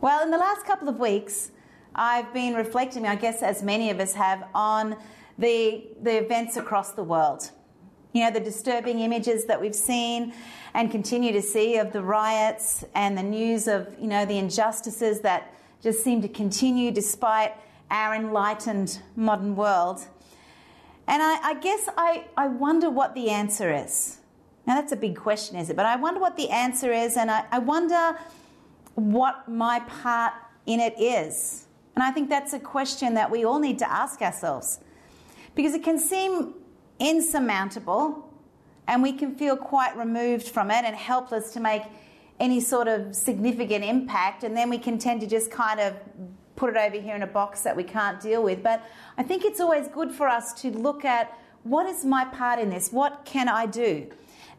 Well, in the last couple of weeks, I've been reflecting, I guess, as many of us have, on the, the events across the world. You know, the disturbing images that we've seen and continue to see of the riots and the news of, you know, the injustices that just seem to continue despite our enlightened modern world. And I, I guess I, I wonder what the answer is. Now, that's a big question, is it? But I wonder what the answer is, and I, I wonder what my part in it is. And I think that's a question that we all need to ask ourselves because it can seem insurmountable and we can feel quite removed from it and helpless to make any sort of significant impact, and then we can tend to just kind of put it over here in a box that we can't deal with. But I think it's always good for us to look at what is my part in this? What can I do?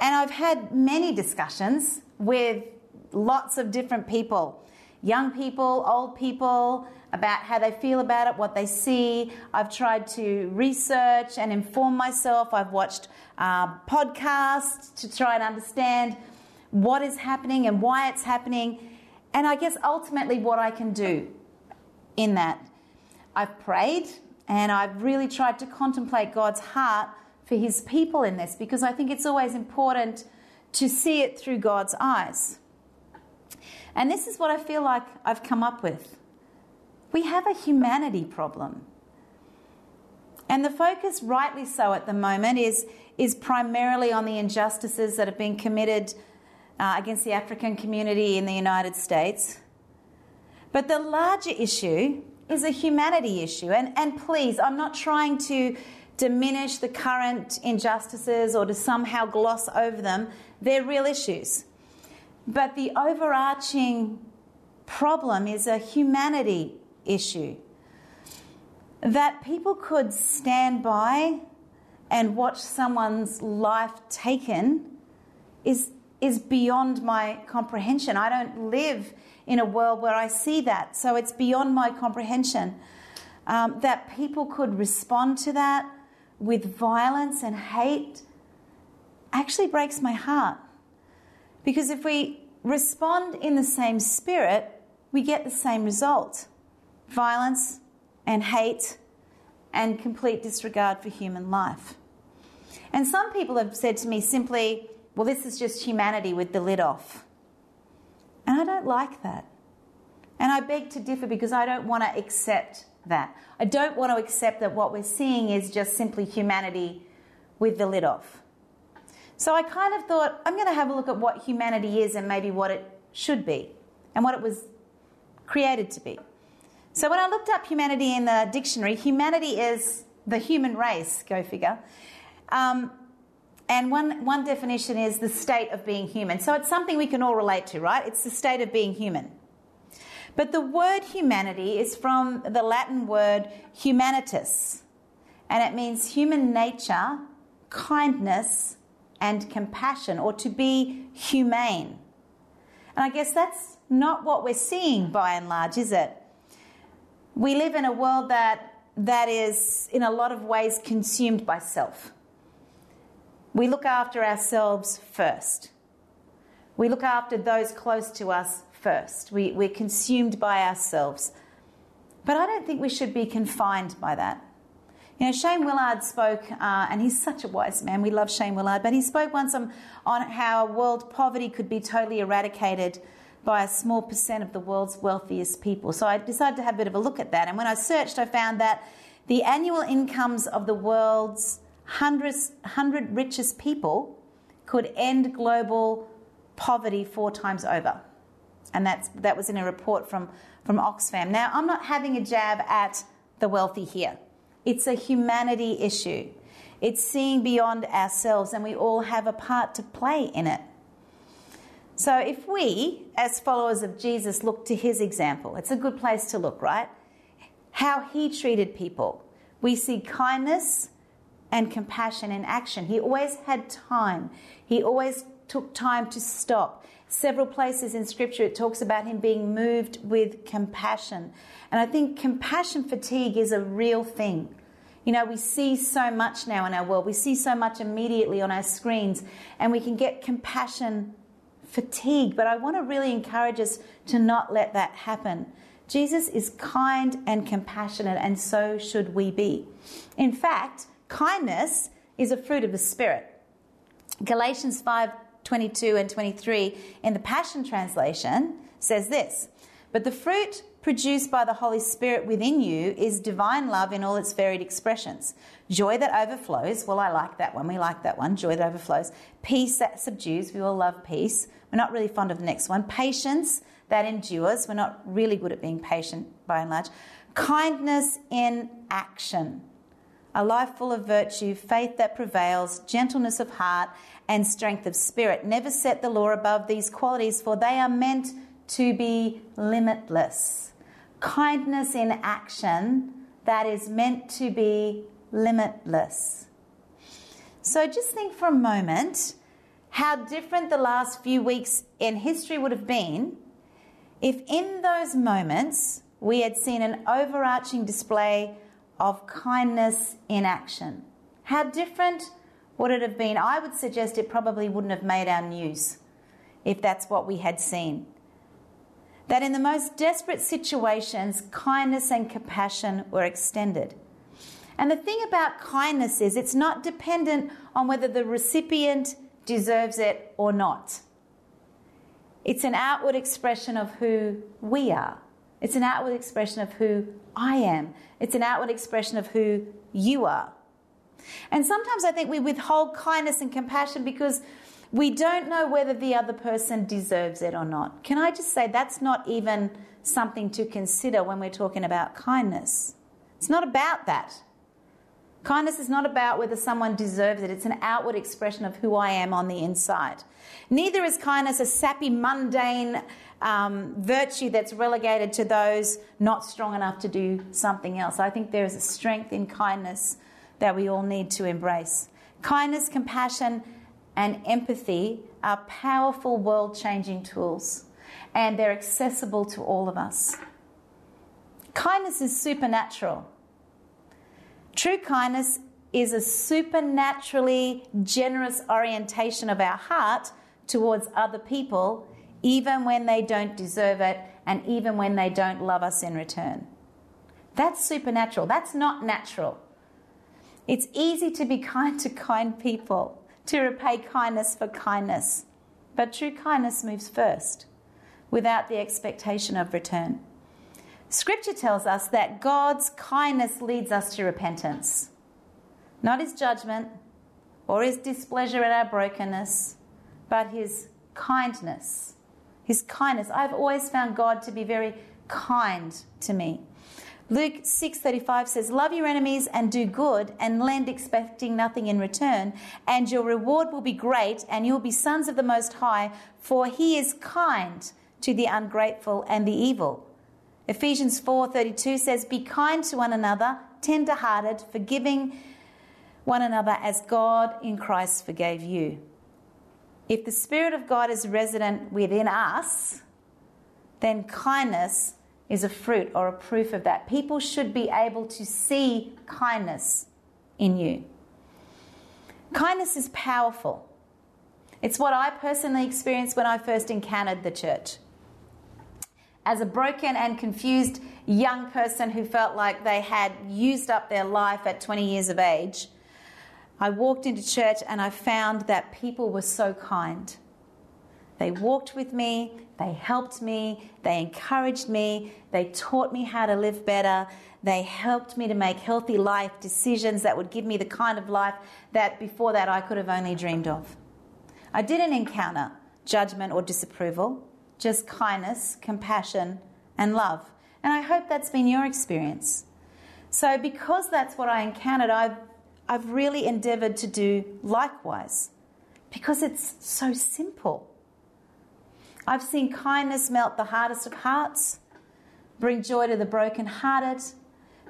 And I've had many discussions with lots of different people young people, old people, about how they feel about it, what they see. I've tried to research and inform myself. I've watched uh, podcasts to try and understand what is happening and why it's happening. And I guess ultimately what I can do in that. I've prayed and I've really tried to contemplate God's heart for his people in this because I think it's always important to see it through God's eyes. And this is what I feel like I've come up with. We have a humanity problem. And the focus, rightly so at the moment, is, is primarily on the injustices that have been committed uh, against the African community in the United States. But the larger issue is a humanity issue. And, and please, I'm not trying to diminish the current injustices or to somehow gloss over them. They're real issues. But the overarching problem is a humanity issue. That people could stand by and watch someone's life taken is, is beyond my comprehension. I don't live in a world where I see that, so it's beyond my comprehension. Um, that people could respond to that with violence and hate actually breaks my heart. Because if we respond in the same spirit, we get the same result violence and hate and complete disregard for human life. And some people have said to me simply, well, this is just humanity with the lid off. And I don't like that. And I beg to differ because I don't want to accept that. I don't want to accept that what we're seeing is just simply humanity with the lid off. So I kind of thought, I'm going to have a look at what humanity is and maybe what it should be and what it was created to be. So when I looked up humanity in the dictionary, humanity is the human race, go figure. Um, and one, one definition is the state of being human. So it's something we can all relate to, right? It's the state of being human. But the word humanity is from the Latin word humanitas, and it means human nature, kindness, and compassion or to be humane. And I guess that's not what we're seeing by and large, is it? We live in a world that, that is, in a lot of ways, consumed by self. We look after ourselves first. We look after those close to us first. We, we're consumed by ourselves. But I don't think we should be confined by that. You know, Shane Willard spoke, uh, and he's such a wise man. We love Shane Willard, but he spoke once on, on how world poverty could be totally eradicated by a small percent of the world's wealthiest people. So I decided to have a bit of a look at that. And when I searched, I found that the annual incomes of the world's 100, 100 richest people could end global poverty four times over. And that's, that was in a report from, from Oxfam. Now, I'm not having a jab at the wealthy here. It's a humanity issue. It's seeing beyond ourselves, and we all have a part to play in it. So, if we, as followers of Jesus, look to his example, it's a good place to look, right? How he treated people. We see kindness and compassion in action. He always had time, he always took time to stop. Several places in Scripture it talks about him being moved with compassion. And I think compassion fatigue is a real thing. You know, we see so much now in our world. We see so much immediately on our screens, and we can get compassion fatigue. But I want to really encourage us to not let that happen. Jesus is kind and compassionate, and so should we be. In fact, kindness is a fruit of the Spirit. Galatians 5 22 and 23 in the Passion Translation says this But the fruit produced by the Holy Spirit within you is divine love in all its varied expressions. Joy that overflows. Well, I like that one. We like that one. Joy that overflows. Peace that subdues. We all love peace. We're not really fond of the next one. Patience that endures. We're not really good at being patient by and large. Kindness in action. A life full of virtue, faith that prevails, gentleness of heart, and strength of spirit. Never set the law above these qualities, for they are meant to be limitless. Kindness in action that is meant to be limitless. So just think for a moment how different the last few weeks in history would have been if in those moments we had seen an overarching display of kindness in action. How different would it have been? I would suggest it probably wouldn't have made our news if that's what we had seen. That in the most desperate situations, kindness and compassion were extended. And the thing about kindness is it's not dependent on whether the recipient deserves it or not. It's an outward expression of who we are. It's an outward expression of who I am. It's an outward expression of who you are. And sometimes I think we withhold kindness and compassion because we don't know whether the other person deserves it or not. Can I just say that's not even something to consider when we're talking about kindness? It's not about that. Kindness is not about whether someone deserves it, it's an outward expression of who I am on the inside. Neither is kindness a sappy, mundane um, virtue that's relegated to those not strong enough to do something else. I think there is a strength in kindness that we all need to embrace. Kindness, compassion, and empathy are powerful world changing tools, and they're accessible to all of us. Kindness is supernatural. True kindness is a supernaturally generous orientation of our heart towards other people, even when they don't deserve it and even when they don't love us in return. That's supernatural. That's not natural. It's easy to be kind to kind people, to repay kindness for kindness. But true kindness moves first, without the expectation of return. Scripture tells us that God's kindness leads us to repentance, not his judgment or his displeasure at our brokenness, but his kindness. His kindness. I've always found God to be very kind to me. Luke 6:35 says, "Love your enemies and do good and lend expecting nothing in return, and your reward will be great and you'll be sons of the most high, for he is kind to the ungrateful and the evil." Ephesians 4:32 says, "Be kind to one another, tender-hearted, forgiving one another as God in Christ forgave you." If the spirit of God is resident within us, then kindness is a fruit or a proof of that. People should be able to see kindness in you. Kindness is powerful. It's what I personally experienced when I first encountered the church. As a broken and confused young person who felt like they had used up their life at 20 years of age, I walked into church and I found that people were so kind. They walked with me, they helped me, they encouraged me, they taught me how to live better, they helped me to make healthy life decisions that would give me the kind of life that before that I could have only dreamed of. I didn't encounter judgment or disapproval, just kindness, compassion, and love. And I hope that's been your experience. So, because that's what I encountered, I've, I've really endeavored to do likewise because it's so simple. I've seen kindness melt the hardest of hearts, bring joy to the brokenhearted,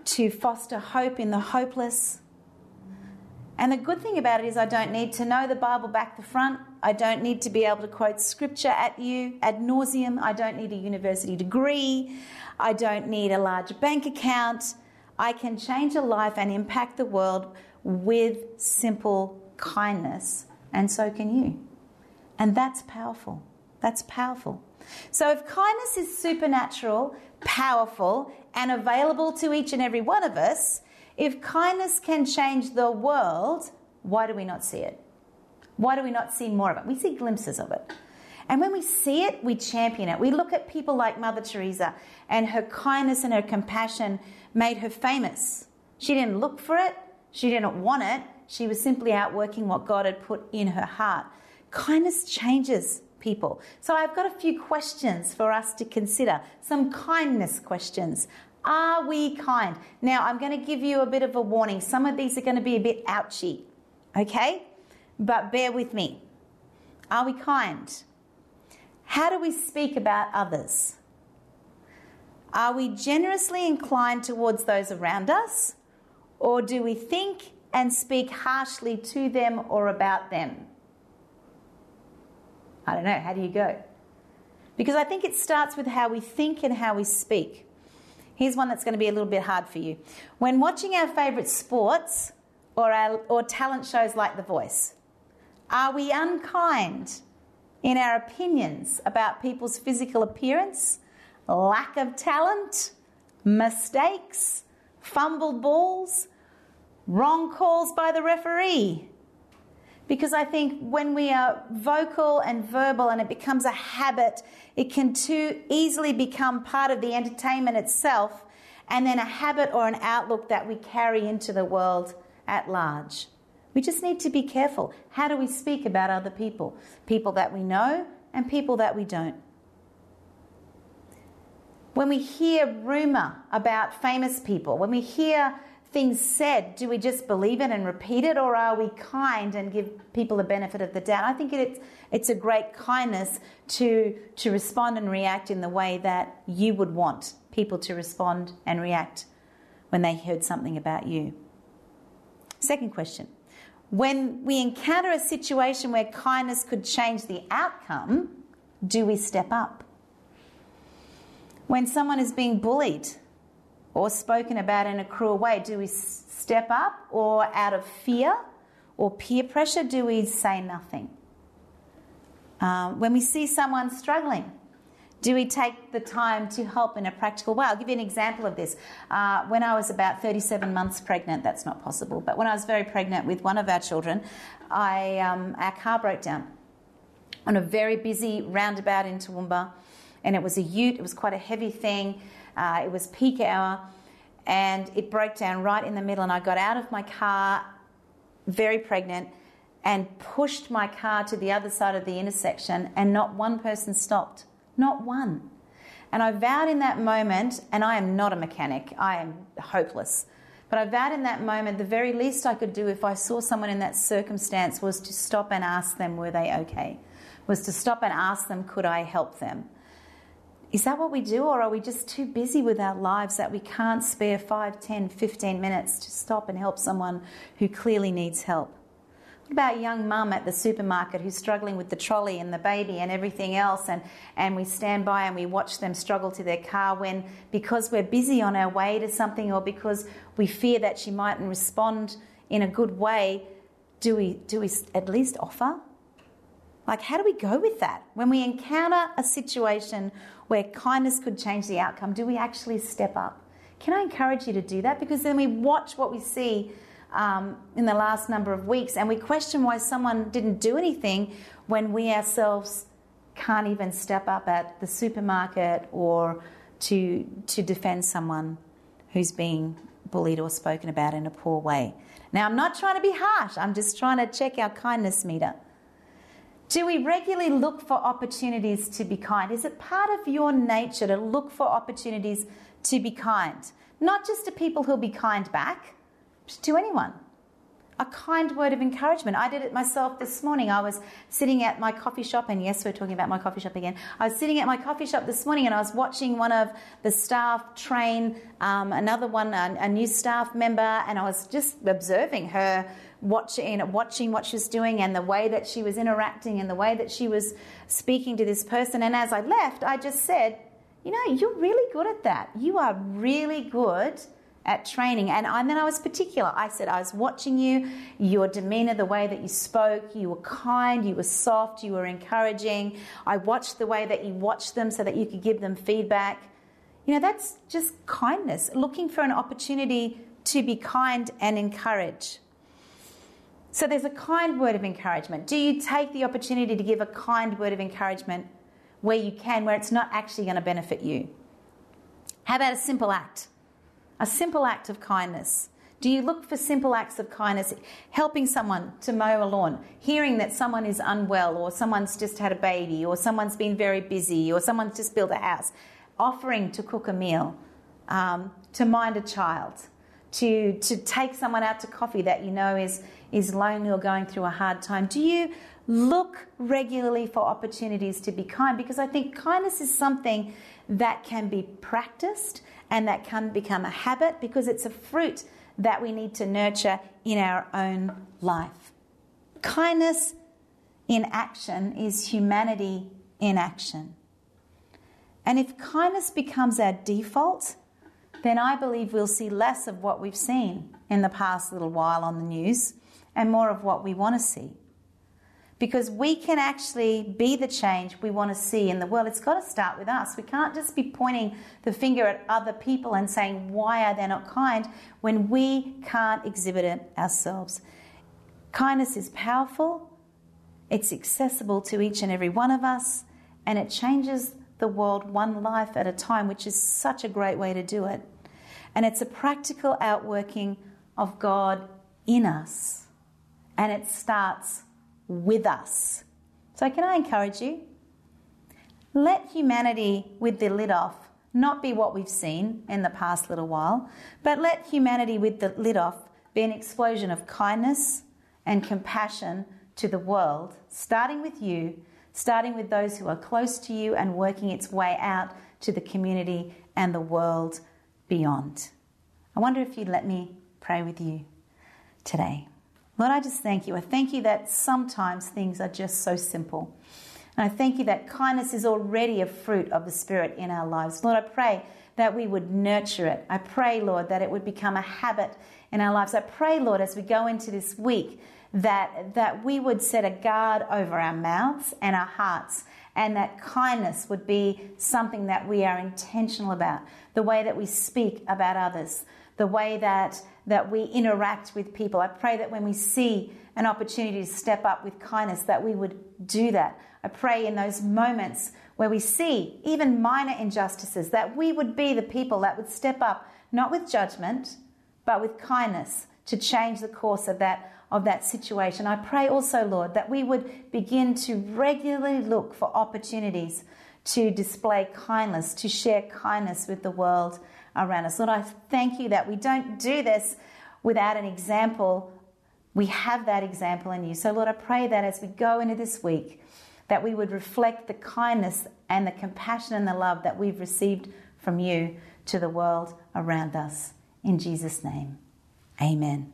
to foster hope in the hopeless. And the good thing about it is, I don't need to know the Bible back to front. I don't need to be able to quote scripture at you ad nauseum. I don't need a university degree. I don't need a large bank account. I can change a life and impact the world with simple kindness, and so can you. And that's powerful. That's powerful. So, if kindness is supernatural, powerful, and available to each and every one of us, if kindness can change the world, why do we not see it? Why do we not see more of it? We see glimpses of it. And when we see it, we champion it. We look at people like Mother Teresa, and her kindness and her compassion made her famous. She didn't look for it, she didn't want it, she was simply outworking what God had put in her heart. Kindness changes people. So I've got a few questions for us to consider, some kindness questions. Are we kind? Now, I'm going to give you a bit of a warning. Some of these are going to be a bit ouchy, okay? But bear with me. Are we kind? How do we speak about others? Are we generously inclined towards those around us? Or do we think and speak harshly to them or about them? I don't know. How do you go? Because I think it starts with how we think and how we speak. Here's one that's going to be a little bit hard for you. When watching our favourite sports or, our, or talent shows like The Voice, are we unkind in our opinions about people's physical appearance, lack of talent, mistakes, fumbled balls, wrong calls by the referee? Because I think when we are vocal and verbal and it becomes a habit, it can too easily become part of the entertainment itself and then a habit or an outlook that we carry into the world at large. We just need to be careful. How do we speak about other people? People that we know and people that we don't. When we hear rumour about famous people, when we hear things said, do we just believe it and repeat it, or are we kind and give people the benefit of the doubt? I think it's, it's a great kindness to, to respond and react in the way that you would want people to respond and react when they heard something about you. Second question When we encounter a situation where kindness could change the outcome, do we step up? When someone is being bullied, or spoken about in a cruel way? Do we step up or out of fear or peer pressure, do we say nothing? Um, when we see someone struggling, do we take the time to help in a practical way? I'll give you an example of this. Uh, when I was about 37 months pregnant, that's not possible, but when I was very pregnant with one of our children, I, um, our car broke down on a very busy roundabout in Toowoomba, and it was a ute, it was quite a heavy thing. Uh, it was peak hour and it broke down right in the middle. And I got out of my car, very pregnant, and pushed my car to the other side of the intersection, and not one person stopped. Not one. And I vowed in that moment, and I am not a mechanic, I am hopeless. But I vowed in that moment the very least I could do if I saw someone in that circumstance was to stop and ask them, were they okay? Was to stop and ask them, could I help them? Is that what we do, or are we just too busy with our lives that we can't spare 5, 10, 15 minutes to stop and help someone who clearly needs help? What about a young mum at the supermarket who's struggling with the trolley and the baby and everything else, and, and we stand by and we watch them struggle to their car when, because we're busy on our way to something or because we fear that she mightn't respond in a good way, do we, do we at least offer? Like, how do we go with that? When we encounter a situation where kindness could change the outcome, do we actually step up? Can I encourage you to do that? Because then we watch what we see um, in the last number of weeks and we question why someone didn't do anything when we ourselves can't even step up at the supermarket or to, to defend someone who's being bullied or spoken about in a poor way. Now, I'm not trying to be harsh, I'm just trying to check our kindness meter. Do we regularly look for opportunities to be kind? Is it part of your nature to look for opportunities to be kind? Not just to people who'll be kind back, to anyone. A kind word of encouragement. I did it myself this morning. I was sitting at my coffee shop, and yes, we're talking about my coffee shop again. I was sitting at my coffee shop this morning and I was watching one of the staff train um, another one, a, a new staff member, and I was just observing her watching, watching what she was doing and the way that she was interacting and the way that she was speaking to this person. And as I left, I just said, You know, you're really good at that. You are really good at training. And, I, and then I was particular. I said, I was watching you, your demeanor, the way that you spoke, you were kind, you were soft, you were encouraging. I watched the way that you watched them so that you could give them feedback. You know, that's just kindness, looking for an opportunity to be kind and encourage. So there's a kind word of encouragement. Do you take the opportunity to give a kind word of encouragement where you can, where it's not actually going to benefit you? How about a simple act? A simple act of kindness. Do you look for simple acts of kindness? Helping someone to mow a lawn, hearing that someone is unwell, or someone's just had a baby, or someone's been very busy, or someone's just built a house, offering to cook a meal, um, to mind a child, to, to take someone out to coffee that you know is, is lonely or going through a hard time? Do you look regularly for opportunities to be kind? Because I think kindness is something that can be practiced and that can become a habit because it's a fruit that we need to nurture in our own life. Kindness in action is humanity in action. And if kindness becomes our default, then I believe we'll see less of what we've seen in the past little while on the news and more of what we want to see because we can actually be the change we want to see in the world. It's got to start with us. We can't just be pointing the finger at other people and saying, why are they not kind, when we can't exhibit it ourselves. Kindness is powerful, it's accessible to each and every one of us, and it changes the world one life at a time, which is such a great way to do it. And it's a practical outworking of God in us. And it starts with us. So, can I encourage you? Let humanity with the lid off not be what we've seen in the past little while, but let humanity with the lid off be an explosion of kindness and compassion to the world, starting with you, starting with those who are close to you, and working its way out to the community and the world beyond. I wonder if you'd let me pray with you today. Lord, I just thank you. I thank you that sometimes things are just so simple. And I thank you that kindness is already a fruit of the Spirit in our lives. Lord, I pray that we would nurture it. I pray, Lord, that it would become a habit in our lives. I pray, Lord, as we go into this week, that, that we would set a guard over our mouths and our hearts, and that kindness would be something that we are intentional about, the way that we speak about others, the way that that we interact with people. I pray that when we see an opportunity to step up with kindness, that we would do that. I pray in those moments where we see even minor injustices, that we would be the people that would step up, not with judgment, but with kindness to change the course of that of that situation. I pray also, Lord, that we would begin to regularly look for opportunities to display kindness, to share kindness with the world around us. Lord, I thank you that we don't do this without an example. We have that example in you. So, Lord, I pray that as we go into this week, that we would reflect the kindness and the compassion and the love that we've received from you to the world around us. In Jesus' name, amen.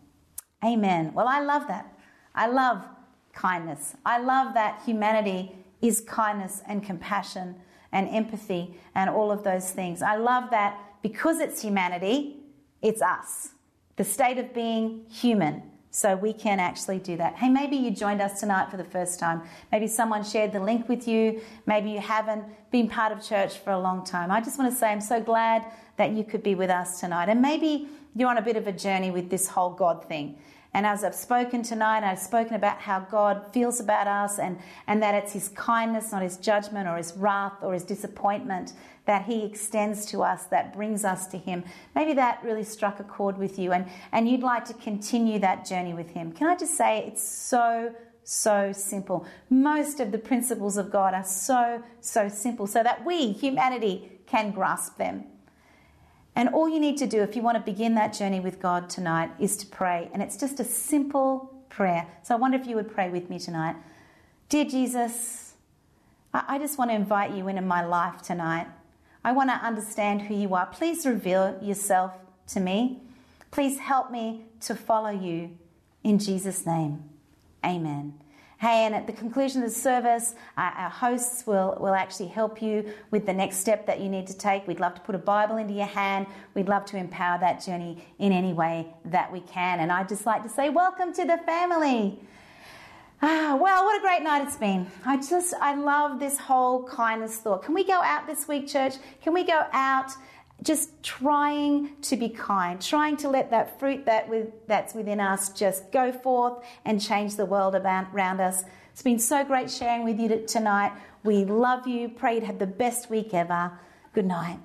Amen. Well, I love that. I love kindness. I love that humanity is kindness and compassion and empathy and all of those things. I love that because it's humanity, it's us, the state of being human. So we can actually do that. Hey, maybe you joined us tonight for the first time. Maybe someone shared the link with you. Maybe you haven't been part of church for a long time. I just want to say I'm so glad that you could be with us tonight. And maybe you're on a bit of a journey with this whole God thing. And as I've spoken tonight, I've spoken about how God feels about us and, and that it's His kindness, not His judgment or His wrath or His disappointment that He extends to us that brings us to Him. Maybe that really struck a chord with you and, and you'd like to continue that journey with Him. Can I just say it's so so simple. Most of the principles of God are so, so simple so that we, humanity, can grasp them. And all you need to do if you want to begin that journey with God tonight is to pray. And it's just a simple prayer. So I wonder if you would pray with me tonight. Dear Jesus, I just want to invite you into my life tonight. I want to understand who you are. Please reveal yourself to me. Please help me to follow you in Jesus' name. Amen. Hey, and at the conclusion of the service, our, our hosts will, will actually help you with the next step that you need to take. We'd love to put a Bible into your hand. We'd love to empower that journey in any way that we can. And I'd just like to say, welcome to the family. Ah, well, what a great night it's been. I just, I love this whole kindness thought. Can we go out this week, church? Can we go out just trying to be kind, trying to let that fruit that with, that's within us just go forth and change the world around us. It's been so great sharing with you tonight. We love you. Pray you have the best week ever. Good night.